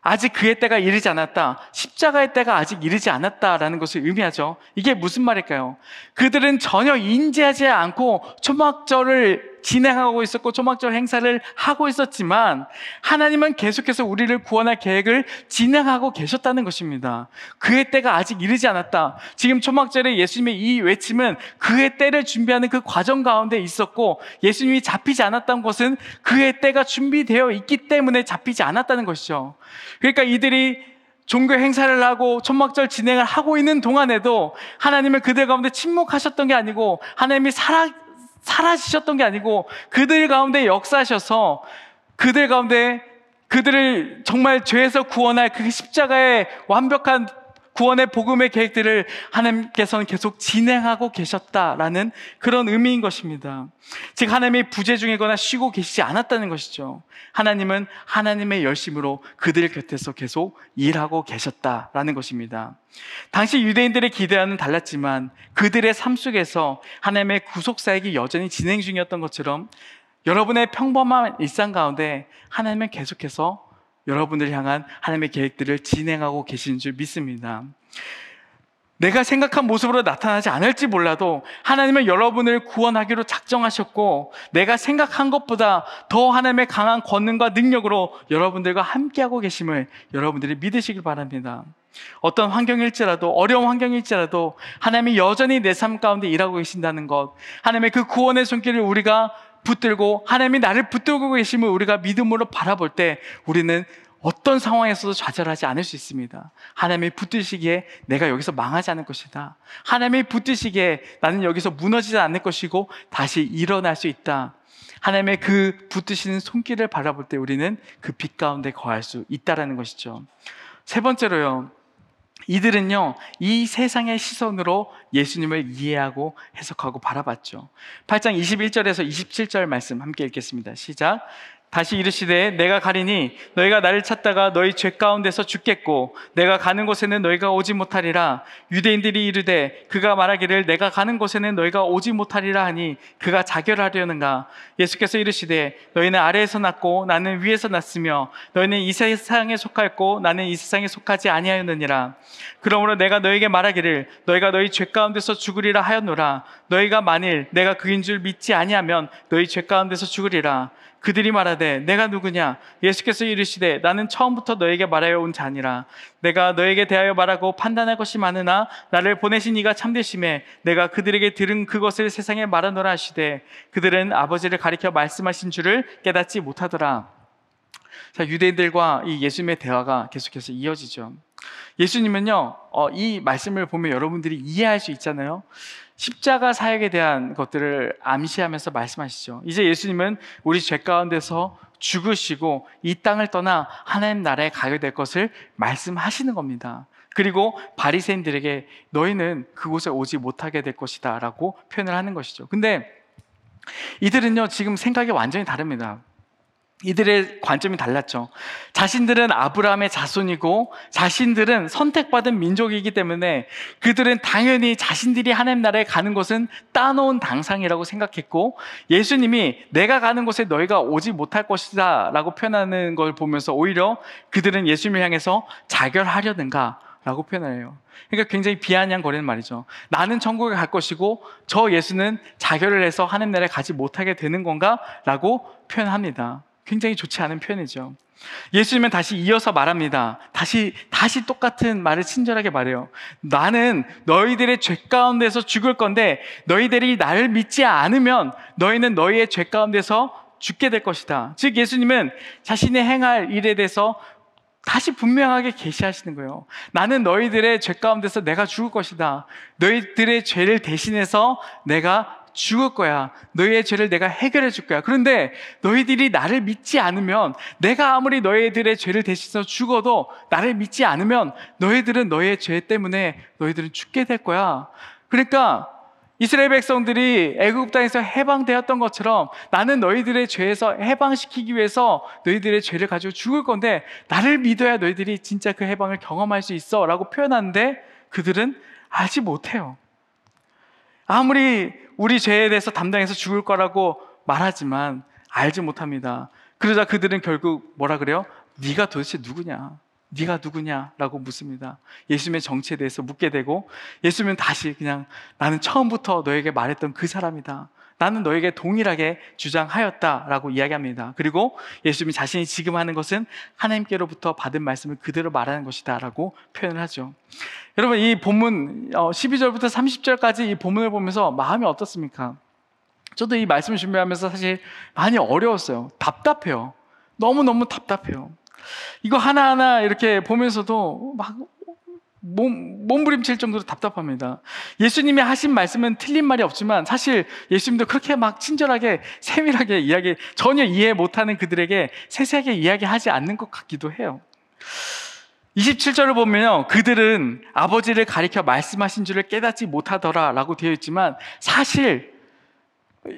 아직 그의 때가 이르지 않았다. 십자가의 때가 아직 이르지 않았다라는 것을 의미하죠. 이게 무슨 말일까요? 그들은 전혀 인지하지 않고 초막절을 진행하고 있었고 초막절 행사를 하고 있었지만 하나님은 계속해서 우리를 구원할 계획을 진행하고 계셨다는 것입니다. 그의 때가 아직 이르지 않았다. 지금 초막절에 예수님의 이 외침은 그의 때를 준비하는 그 과정 가운데 있었고 예수님이 잡히지 않았던 것은 그의 때가 준비되어 있기 때문에 잡히지 않았다는 것이죠. 그러니까 이들이 종교 행사를 하고 천막절 진행을 하고 있는 동안에도 하나님은 그들 가운데 침묵하셨던 게 아니고 하나님이 살아, 사라지셨던 게 아니고 그들 가운데 역사하셔서 그들 가운데 그들을 정말 죄에서 구원할 그 십자가의 완벽한 구원의 복음의 계획들을 하나님께서는 계속 진행하고 계셨다라는 그런 의미인 것입니다. 즉, 하나님이 부재 중이거나 쉬고 계시지 않았다는 것이죠. 하나님은 하나님의 열심으로 그들 곁에서 계속 일하고 계셨다라는 것입니다. 당시 유대인들의 기대와는 달랐지만 그들의 삶 속에서 하나님의 구속 사역이 여전히 진행 중이었던 것처럼 여러분의 평범한 일상 가운데 하나님은 계속해서 여러분을 향한 하나님의 계획들을 진행하고 계시는 줄 믿습니다. 내가 생각한 모습으로 나타나지 않을지 몰라도 하나님은 여러분을 구원하기로 작정하셨고 내가 생각한 것보다 더 하나님의 강한 권능과 능력으로 여러분들과 함께하고 계심을 여러분들이 믿으시길 바랍니다. 어떤 환경일지라도 어려운 환경일지라도 하나님이 여전히 내 삶 가운데 일하고 계신다는 것 하나님의 그 구원의 손길을 우리가 붙들고 하나님이 나를 붙들고 계심을 우리가 믿음으로 바라볼 때 우리는 어떤 상황에서도 좌절하지 않을 수 있습니다. 하나님이 붙드시기에 내가 여기서 망하지 않을 것이다. 하나님이 붙드시기에 나는 여기서 무너지지 않을 것이고 다시 일어날 수 있다. 하나님의 그 붙드시는 손길을 바라볼 때 우리는 그 빛 가운데 거할 수 있다라는 것이죠. 세 번째로요. 이들은요, 이 세상의 시선으로 예수님을 이해하고 해석하고 바라봤죠. 8장 21절에서 27절 말씀 함께 읽겠습니다. 시작. 다시 이르시되 내가 가리니 너희가 나를 찾다가 너희 죄 가운데서 죽겠고 내가 가는 곳에는 너희가 오지 못하리라. 유대인들이 이르되 그가 말하기를 내가 가는 곳에는 너희가 오지 못하리라 하니 그가 자결하려는가? 예수께서 이르시되 너희는 아래에서 났고 나는 위에서 났으며 너희는 이 세상에 속하였고 나는 이 세상에 속하지 아니하였느니라. 그러므로 내가 너에게 말하기를 너희가 너희 죄 가운데서 죽으리라 하였노라. 너희가 만일 내가 그인 줄 믿지 아니하면 너희 죄 가운데서 죽으리라 그들이 말하되 내가 누구냐? 예수께서 이르시되 나는 처음부터 너에게 말하여 온 자니라. 내가 너에게 대하여 말하고 판단할 것이 많으나 나를 보내신 이가 참되심에 내가 그들에게 들은 그것을 세상에 말하노라 하시되 그들은 아버지를 가리켜 말씀하신 줄을 깨닫지 못하더라. 자 유대인들과 이 예수님의 대화가 계속해서 이어지죠. 예수님은요 어, 이 말씀을 보면 여러분들이 이해할 수 있잖아요 십자가 사역에 대한 것들을 암시하면서 말씀하시죠. 이제 예수님은 우리 죄 가운데서 죽으시고 이 땅을 떠나 하나님 나라에 가게 될 것을 말씀하시는 겁니다. 그리고 바리새인들에게 너희는 그곳에 오지 못하게 될 것이다라고 표현을 하는 것이죠. 근데 이들은요 지금 생각이 완전히 다릅니다. 이들의 관점이 달랐죠. 자신들은 아브라함의 자손이고 자신들은 선택받은 민족이기 때문에 그들은 당연히 자신들이 하나님 나라에 가는 곳은 따놓은 당상이라고 생각했고 예수님이 내가 가는 곳에 너희가 오지 못할 것이다 라고 표현하는 걸 보면서 오히려 그들은 예수님을 향해서 자결하려는가 라고 표현해요. 그러니까 굉장히 비아냥거리는 말이죠. 나는 천국에 갈 것이고 저 예수는 자결을 해서 하나님 나라에 가지 못하게 되는 건가? 라고 표현합니다. 굉장히 좋지 않은 표현이죠. 예수님은 다시 이어서 말합니다. 다시, 다시 똑같은 말을 친절하게 말해요. 나는 너희들의 죄 가운데서 죽을 건데 너희들이 나를 믿지 않으면 너희는 너희의 죄 가운데서 죽게 될 것이다. 즉, 예수님은 자신의 행할 일에 대해서 다시 분명하게 계시하시는 거예요. 나는 너희들의 죄 가운데서 내가 죽을 것이다. 너희들의 죄를 대신해서 내가 죽을 거야. 너희의 죄를 내가 해결해 줄 거야. 그런데 너희들이 나를 믿지 않으면 내가 아무리 너희들의 죄를 대신해서 죽어도 나를 믿지 않으면 너희들은 너희의 죄 때문에 너희들은 죽게 될 거야. 그러니까 이스라엘 백성들이 애굽 땅에서 해방되었던 것처럼 나는 너희들의 죄에서 해방시키기 위해서 너희들의 죄를 가지고 죽을 건데 나를 믿어야 너희들이 진짜 그 해방을 경험할 수 있어라고 표현하는데 그들은 알지 못해요. 아무리 우리 죄에 대해서 담당해서 죽을 거라고 말하지만 알지 못합니다. 그러자 그들은 결국 뭐라 그래요? 네가 도대체 누구냐? 네가 누구냐라고 묻습니다. 예수님의 정체에 대해서 묻게 되고 예수님은 다시 그냥 나는 처음부터 너에게 말했던 그 사람이다. 나는 너에게 동일하게 주장하였다라고 이야기합니다. 그리고 예수님이 자신이 지금 하는 것은 하나님께로부터 받은 말씀을 그대로 말하는 것이다라고 표현을 하죠. 여러분 이 본문 12절부터 어, 30절까지 이 본문을 보면서 마음이 어떻습니까? 저도 이 말씀을 준비하면서 사실 많이 어려웠어요. 답답해요. 너무너무 답답해요. 이거 하나하나 이렇게 보면서도 막 몸, 몸부림칠 정도로 답답합니다. 예수님이 하신 말씀은 틀린 말이 없지만 사실 예수님도 그렇게 막 친절하게 세밀하게 이야기, 전혀 이해 못하는 그들에게 세세하게 이야기하지 않는 것 같기도 해요. 27절을 보면요. 그들은 아버지를 가리켜 말씀하신 줄을 깨닫지 못하더라 라고 되어 있지만 사실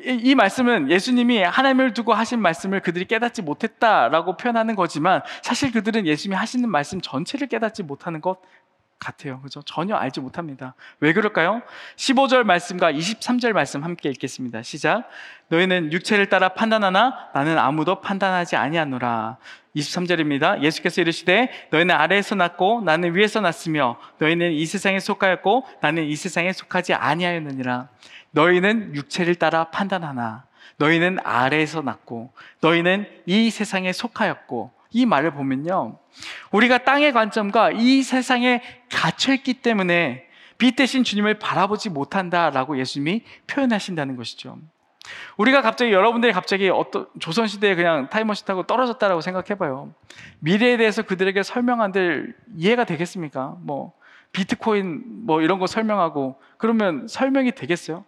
이 말씀은 예수님이 하나님을 두고 하신 말씀을 그들이 깨닫지 못했다라고 표현하는 거지만 사실 그들은 예수님이 하시는 말씀 전체를 깨닫지 못하는 것 같아요. 그죠? 전혀 알지 못합니다. 왜 그럴까요? 15절 말씀과 23절 말씀 함께 읽겠습니다. 시작. 너희는 육체를 따라 판단하나 나는 아무도 판단하지 아니하노라. 23절입니다. 예수께서 이르시되 너희는 아래에서 났고 나는 위에서 났으며 너희는 이 세상에 속하였고 나는 이 세상에 속하지 아니하였느니라. 너희는 육체를 따라 판단하나 너희는 아래에서 났고 너희는 이 세상에 속하였고 이 말을 보면요. 우리가 땅의 관점과 이 세상에 갇혀있기 때문에 빛 대신 주님을 바라보지 못한다라고 예수님이 표현하신다는 것이죠. 우리가 갑자기 여러분들이 갑자기 어떤 조선 시대에 그냥 타임머신 타고 떨어졌다라고 생각해봐요. 미래에 대해서 그들에게 설명한들 이해가 되겠습니까? 뭐 비트코인 뭐 이런 거 설명하고 그러면 설명이 되겠어요?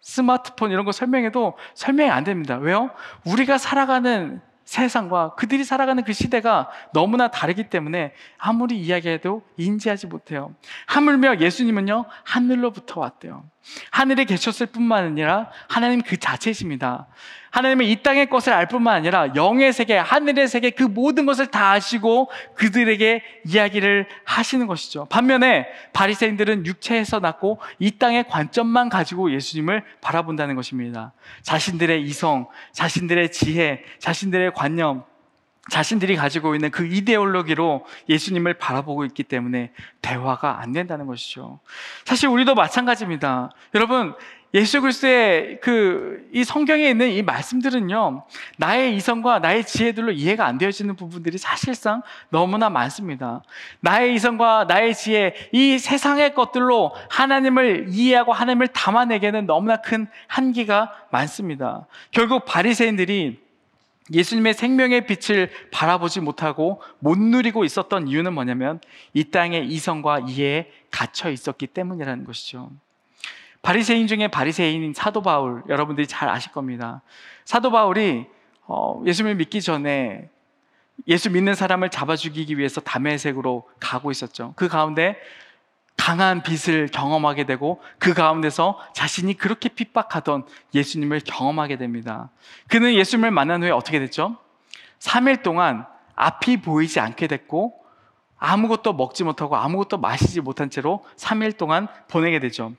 스마트폰 이런 거 설명해도 설명이 안 됩니다. 왜요? 우리가 살아가는 세상과 그들이 살아가는 그 시대가 너무나 다르기 때문에 아무리 이야기해도 인지하지 못해요. 하물며 예수님은요, 하늘로부터 왔대요. 하늘에 계셨을 뿐만 아니라 하나님 그 자체이십니다. 하나님은 이 땅의 것을 알 뿐만 아니라 영의 세계, 하늘의 세계 그 모든 것을 다 아시고 그들에게 이야기를 하시는 것이죠. 반면에 바리새인들은 육체에서 낳고 이 땅의 관점만 가지고 예수님을 바라본다는 것입니다. 자신들의 이성, 자신들의 지혜, 자신들의 관념, 자신들이 가지고 있는 그 이데올로기로 예수님을 바라보고 있기 때문에 대화가 안 된다는 것이죠. 사실 우리도 마찬가지입니다. 여러분, 예수 그리스도의 그 이 성경에 있는 이 말씀들은요, 나의 이성과 나의 지혜들로 이해가 안 되어지는 부분들이 사실상 너무나 많습니다. 나의 이성과 나의 지혜, 이 세상의 것들로 하나님을 이해하고 하나님을 담아내기에는 너무나 큰 한계가 많습니다. 결국 바리새인들이 예수님의 생명의 빛을 바라보지 못하고 못 누리고 있었던 이유는 뭐냐면 이 땅의 이성과 이해에 갇혀 있었기 때문이라는 것이죠. 바리새인 중에 바리새인인 사도 바울 여러분들이 잘 아실 겁니다. 사도 바울이 어, 예수님을 믿기 전에 예수 믿는 사람을 잡아 죽이기 위해서 담에색으로 가고 있었죠. 그 가운데 강한 빛을 경험하게 되고 그 가운데서 자신이 그렇게 핍박하던 예수님을 경험하게 됩니다. 그는 예수님을 만난 후에 어떻게 됐죠? 3일 동안 앞이 보이지 않게 됐고 아무것도 먹지 못하고 아무것도 마시지 못한 채로 3일 동안 보내게 되죠.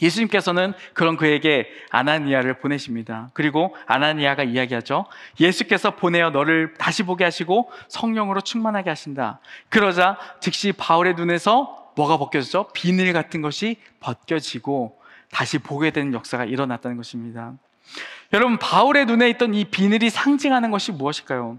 예수님께서는 그런 그에게 아나니아를 보내십니다. 그리고 아나니아가 이야기하죠. 예수께서 보내어 너를 다시 보게 하시고 성령으로 충만하게 하신다. 그러자 즉시 바울의 눈에서 뭐가 벗겨졌죠? 비늘 같은 것이 벗겨지고 다시 보게 되는 역사가 일어났다는 것입니다. 여러분, 바울의 눈에 있던 이 비늘이 상징하는 것이 무엇일까요?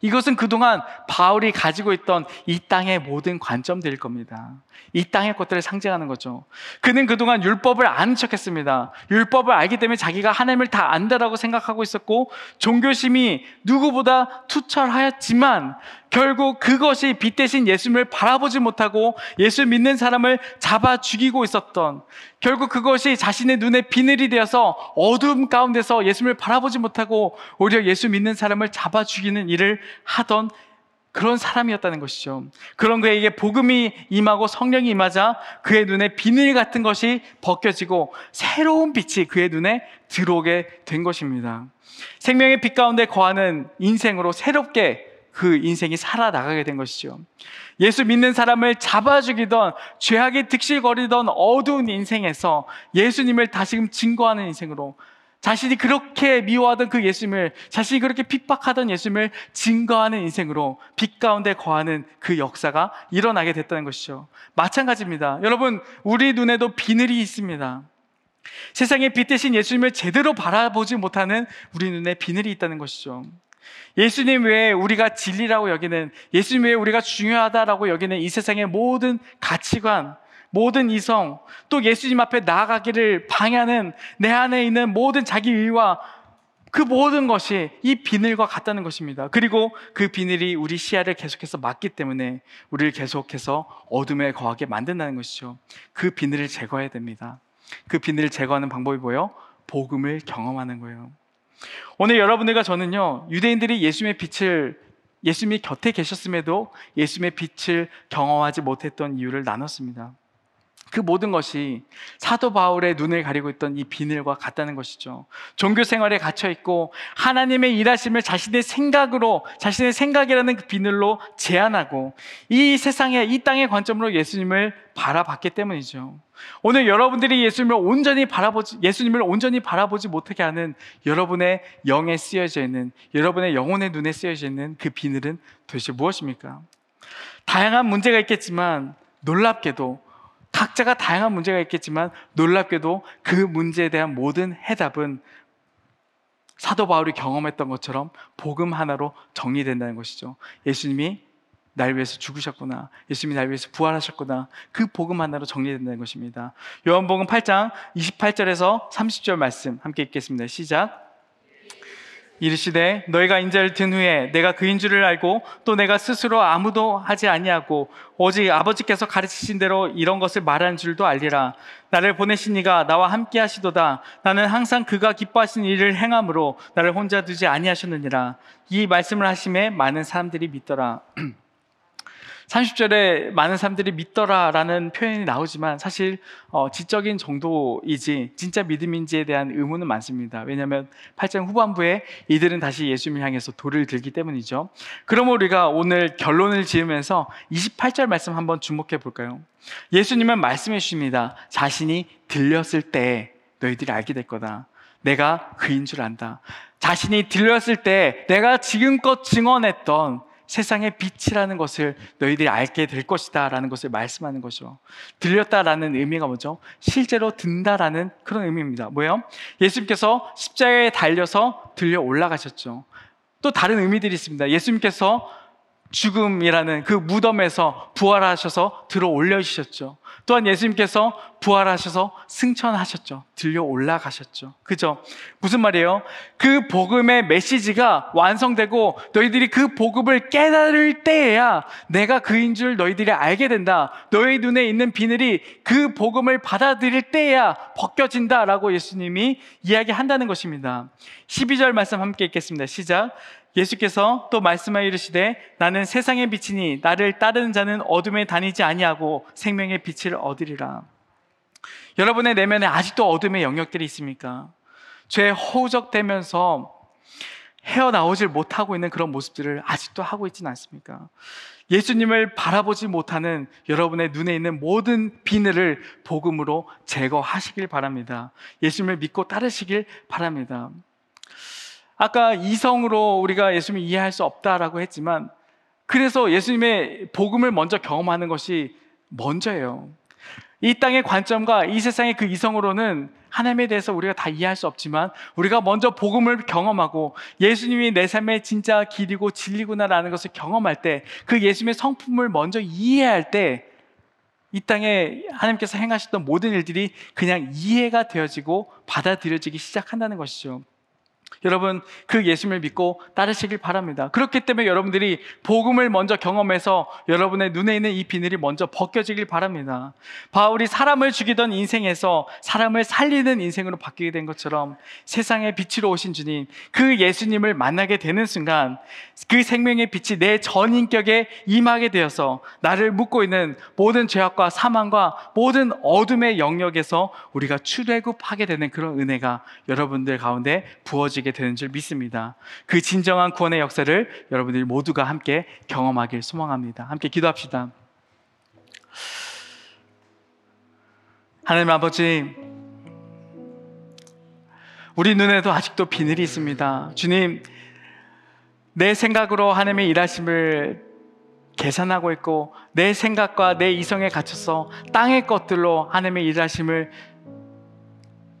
이것은 그동안 바울이 가지고 있던 이 땅의 모든 관점들일 겁니다. 이 땅의 것들을 상징하는 거죠. 그는 그동안 율법을 아는 척 했습니다. 율법을 알기 때문에 자기가 하나님을 다 안다라고 생각하고 있었고, 종교심이 누구보다 투철하였지만, 결국 그것이 빛 대신 예수님을 바라보지 못하고 예수 믿는 사람을 잡아 죽이고 있었던 결국 그것이 자신의 눈에 비늘이 되어서 어둠 가운데서 예수님을 바라보지 못하고 오히려 예수 믿는 사람을 잡아 죽이는 일을 하던 그런 사람이었다는 것이죠. 그런 그에게 복음이 임하고 성령이 임하자 그의 눈에 비늘 같은 것이 벗겨지고 새로운 빛이 그의 눈에 들어오게 된 것입니다. 생명의 빛 가운데 거하는 인생으로 새롭게 그 인생이 살아나가게 된 것이죠. 예수 믿는 사람을 잡아 죽이던 죄악이 득실거리던 어두운 인생에서 예수님을 다시금 증거하는 인생으로 자신이 그렇게 미워하던 그 예수님을 자신이 그렇게 핍박하던 예수님을 증거하는 인생으로 빛 가운데 거하는 그 역사가 일어나게 됐다는 것이죠. 마찬가지입니다. 여러분, 우리 눈에도 비늘이 있습니다. 세상의 빛 대신 예수님을 제대로 바라보지 못하는 우리 눈에 비늘이 있다는 것이죠. 예수님 외에 우리가 진리라고 여기는 예수님 외에 우리가 중요하다라고 여기는 이 세상의 모든 가치관, 모든 이성, 또 예수님 앞에 나아가기를 방해하는 내 안에 있는 모든 자기 의와 그 모든 것이 이 비늘과 같다는 것입니다. 그리고 그 비늘이 우리 시야를 계속해서 막기 때문에 우리를 계속해서 어둠에 거하게 만든다는 것이죠. 그 비늘을 제거해야 됩니다. 그 비늘을 제거하는 방법이 뭐예요? 복음을 경험하는 거예요. 오늘 여러분들과 저는요, 유대인들이 예수님의 빛을 예수님이 곁에 계셨음에도 예수님의 빛을 경험하지 못했던 이유를 나눴습니다. 그 모든 것이 사도 바울의 눈을 가리고 있던 이 비늘과 같다는 것이죠. 종교 생활에 갇혀 있고 하나님의 일하심을 자신의 생각으로 자신의 생각이라는 그 비늘로 제한하고 이 세상의 이 땅의 관점으로 예수님을 바라봤기 때문이죠. 오늘 여러분들이 예수님을 온전히 바라보지 예수님을 온전히 바라보지 못하게 하는 여러분의 영에 쓰여져 있는 여러분의 영혼의 눈에 쓰여져 있는 그 비늘은 도대체 무엇입니까? 다양한 문제가 있겠지만 놀랍게도 각자가 다양한 문제가 있겠지만 놀랍게도 그 문제에 대한 모든 해답은 사도 바울이 경험했던 것처럼 복음 하나로 정리된다는 것이죠. 예수님이 날 위해서 죽으셨구나. 예수님이 날 위해서 부활하셨구나. 그 복음 하나로 정리된다는 것입니다. 요한복음 8장 28절에서 30절 말씀 함께 읽겠습니다. 시작. 이르시되 너희가 인자를 든 후에 내가 그인 줄을 알고 또 내가 스스로 아무도 하지 아니하고 오직 아버지께서 가르치신 대로 이런 것을 말한 줄도 알리라. 나를 보내신 이가 나와 함께 하시도다. 나는 항상 그가 기뻐하신 일을 행함으로 나를 혼자 두지 아니하셨느니라. 이 말씀을 하심에 많은 사람들이 믿더라 (clears throat) 30절에 많은 사람들이 믿더라라는 표현이 나오지만 사실 어, 지적인 정도이지 진짜 믿음인지에 대한 의문은 많습니다. 왜냐하면 8장 후반부에 이들은 다시 예수님을 향해서 돌을 들기 때문이죠. 그럼 우리가 오늘 결론을 지으면서 28절 말씀 한번 주목해 볼까요? 예수님은 말씀해 주십니다. 자신이 들렸을 때 너희들이 알게 될 거다. 내가 그인 줄 안다. 자신이 들렸을 때 내가 지금껏 증언했던 세상의 빛이라는 것을 너희들이 알게 될 것이다 라는 것을 말씀하는 거죠. 들렸다라는 의미가 뭐죠? 실제로 든다라는 그런 의미입니다. 뭐예요? 예수님께서 십자가에 달려서 들려 올라가셨죠. 또 다른 의미들이 있습니다. 예수님께서 죽음이라는 그 무덤에서 부활하셔서 들어 올려주셨죠. 또한 예수님께서 부활하셔서 승천하셨죠. 들려 올라가셨죠. 그죠? 무슨 말이에요? 그 복음의 메시지가 완성되고 너희들이 그 복음을 깨달을 때에야 내가 그인 줄 너희들이 알게 된다. 너희 눈에 있는 비늘이 그 복음을 받아들일 때에야 벗겨진다 라고 예수님이 이야기한다는 것입니다. 12절 말씀 함께 읽겠습니다. 시작. 예수께서 또 말씀하여 이르시되 나는 세상의 빛이니 나를 따르는 자는 어둠에 다니지 아니하고 생명의 빛을 얻으리라. 여러분의 내면에 아직도 어둠의 영역들이 있습니까? 죄 허우적대면서 헤어나오질 못하고 있는 그런 모습들을 아직도 하고 있지는 않습니까? 예수님을 바라보지 못하는 여러분의 눈에 있는 모든 비늘을 복음으로 제거하시길 바랍니다. 예수님을 믿고 따르시길 바랍니다. 아까 이성으로 우리가 예수님을 이해할 수 없다라고 했지만 그래서 예수님의 복음을 먼저 경험하는 것이 먼저예요. 이 땅의 관점과 이 세상의 그 이성으로는 하나님에 대해서 우리가 다 이해할 수 없지만 우리가 먼저 복음을 경험하고 예수님이 내 삶의 진짜 길이고 진리구나라는 것을 경험할 때 그 예수님의 성품을 먼저 이해할 때 이 땅에 하나님께서 행하셨던 모든 일들이 그냥 이해가 되어지고 받아들여지기 시작한다는 것이죠. 여러분 그 예수님을 믿고 따르시길 바랍니다. 그렇기 때문에 여러분들이 복음을 먼저 경험해서 여러분의 눈에 있는 이 비늘이 먼저 벗겨지길 바랍니다. 바울이 사람을 죽이던 인생에서 사람을 살리는 인생으로 바뀌게 된 것처럼 세상의 빛으로 오신 주님 그 예수님을 만나게 되는 순간 그 생명의 빛이 내 전 인격에 임하게 되어서 나를 묶고 있는 모든 죄악과 사망과 모든 어둠의 영역에서 우리가 출애굽하게 되는 그런 은혜가 여러분들 가운데 부어지게 되는 줄 믿습니다. 그 진정한 구원의 역사를 여러분들이 모두가 함께 경험하길 소망합니다. 함께 기도합시다. 하나님 아버지, 우리 눈에도 아직도 비늘이 있습니다. 주님, 내 생각으로 하나님의 일하심을 계산하고 있고, 내 생각과 내 이성에 갇혀서 땅의 것들로 하나님의 일하심을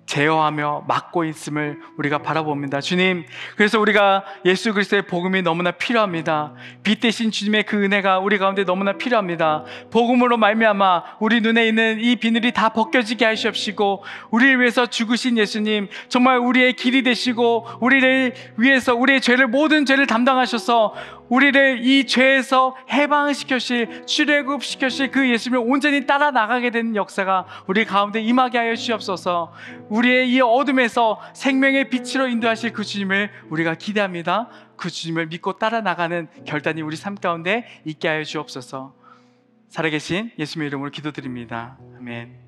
제어하며 막고 있음을 우리가 바라봅니다. 주님, 그래서 우리가 예수 그리스도의 복음이 너무나 필요합니다. 빛 대신 주님의 그 은혜가 우리 가운데 너무나 필요합니다. 복음으로 말미암아 우리 눈에 있는 이 비늘이 다 벗겨지게 하시옵시고 우리를 위해서 죽으신 예수님 정말 우리의 길이 되시고 우리를 위해서 우리의 죄를 모든 죄를 담당하셔서 우리를 이 죄에서 해방시켜실 출애굽시켜실 그 예수님을 온전히 따라 나가게 되는 역사가 우리 가운데 임하게 하여 주옵소서. 우리의 이 어둠에서 생명의 빛으로 인도하실 그 주님을 우리가 기대합니다. 그 주님을 믿고 따라 나가는 결단이 우리 삶 가운데 있게 하여 주옵소서. 살아계신 예수님의 이름으로 기도드립니다. 아멘.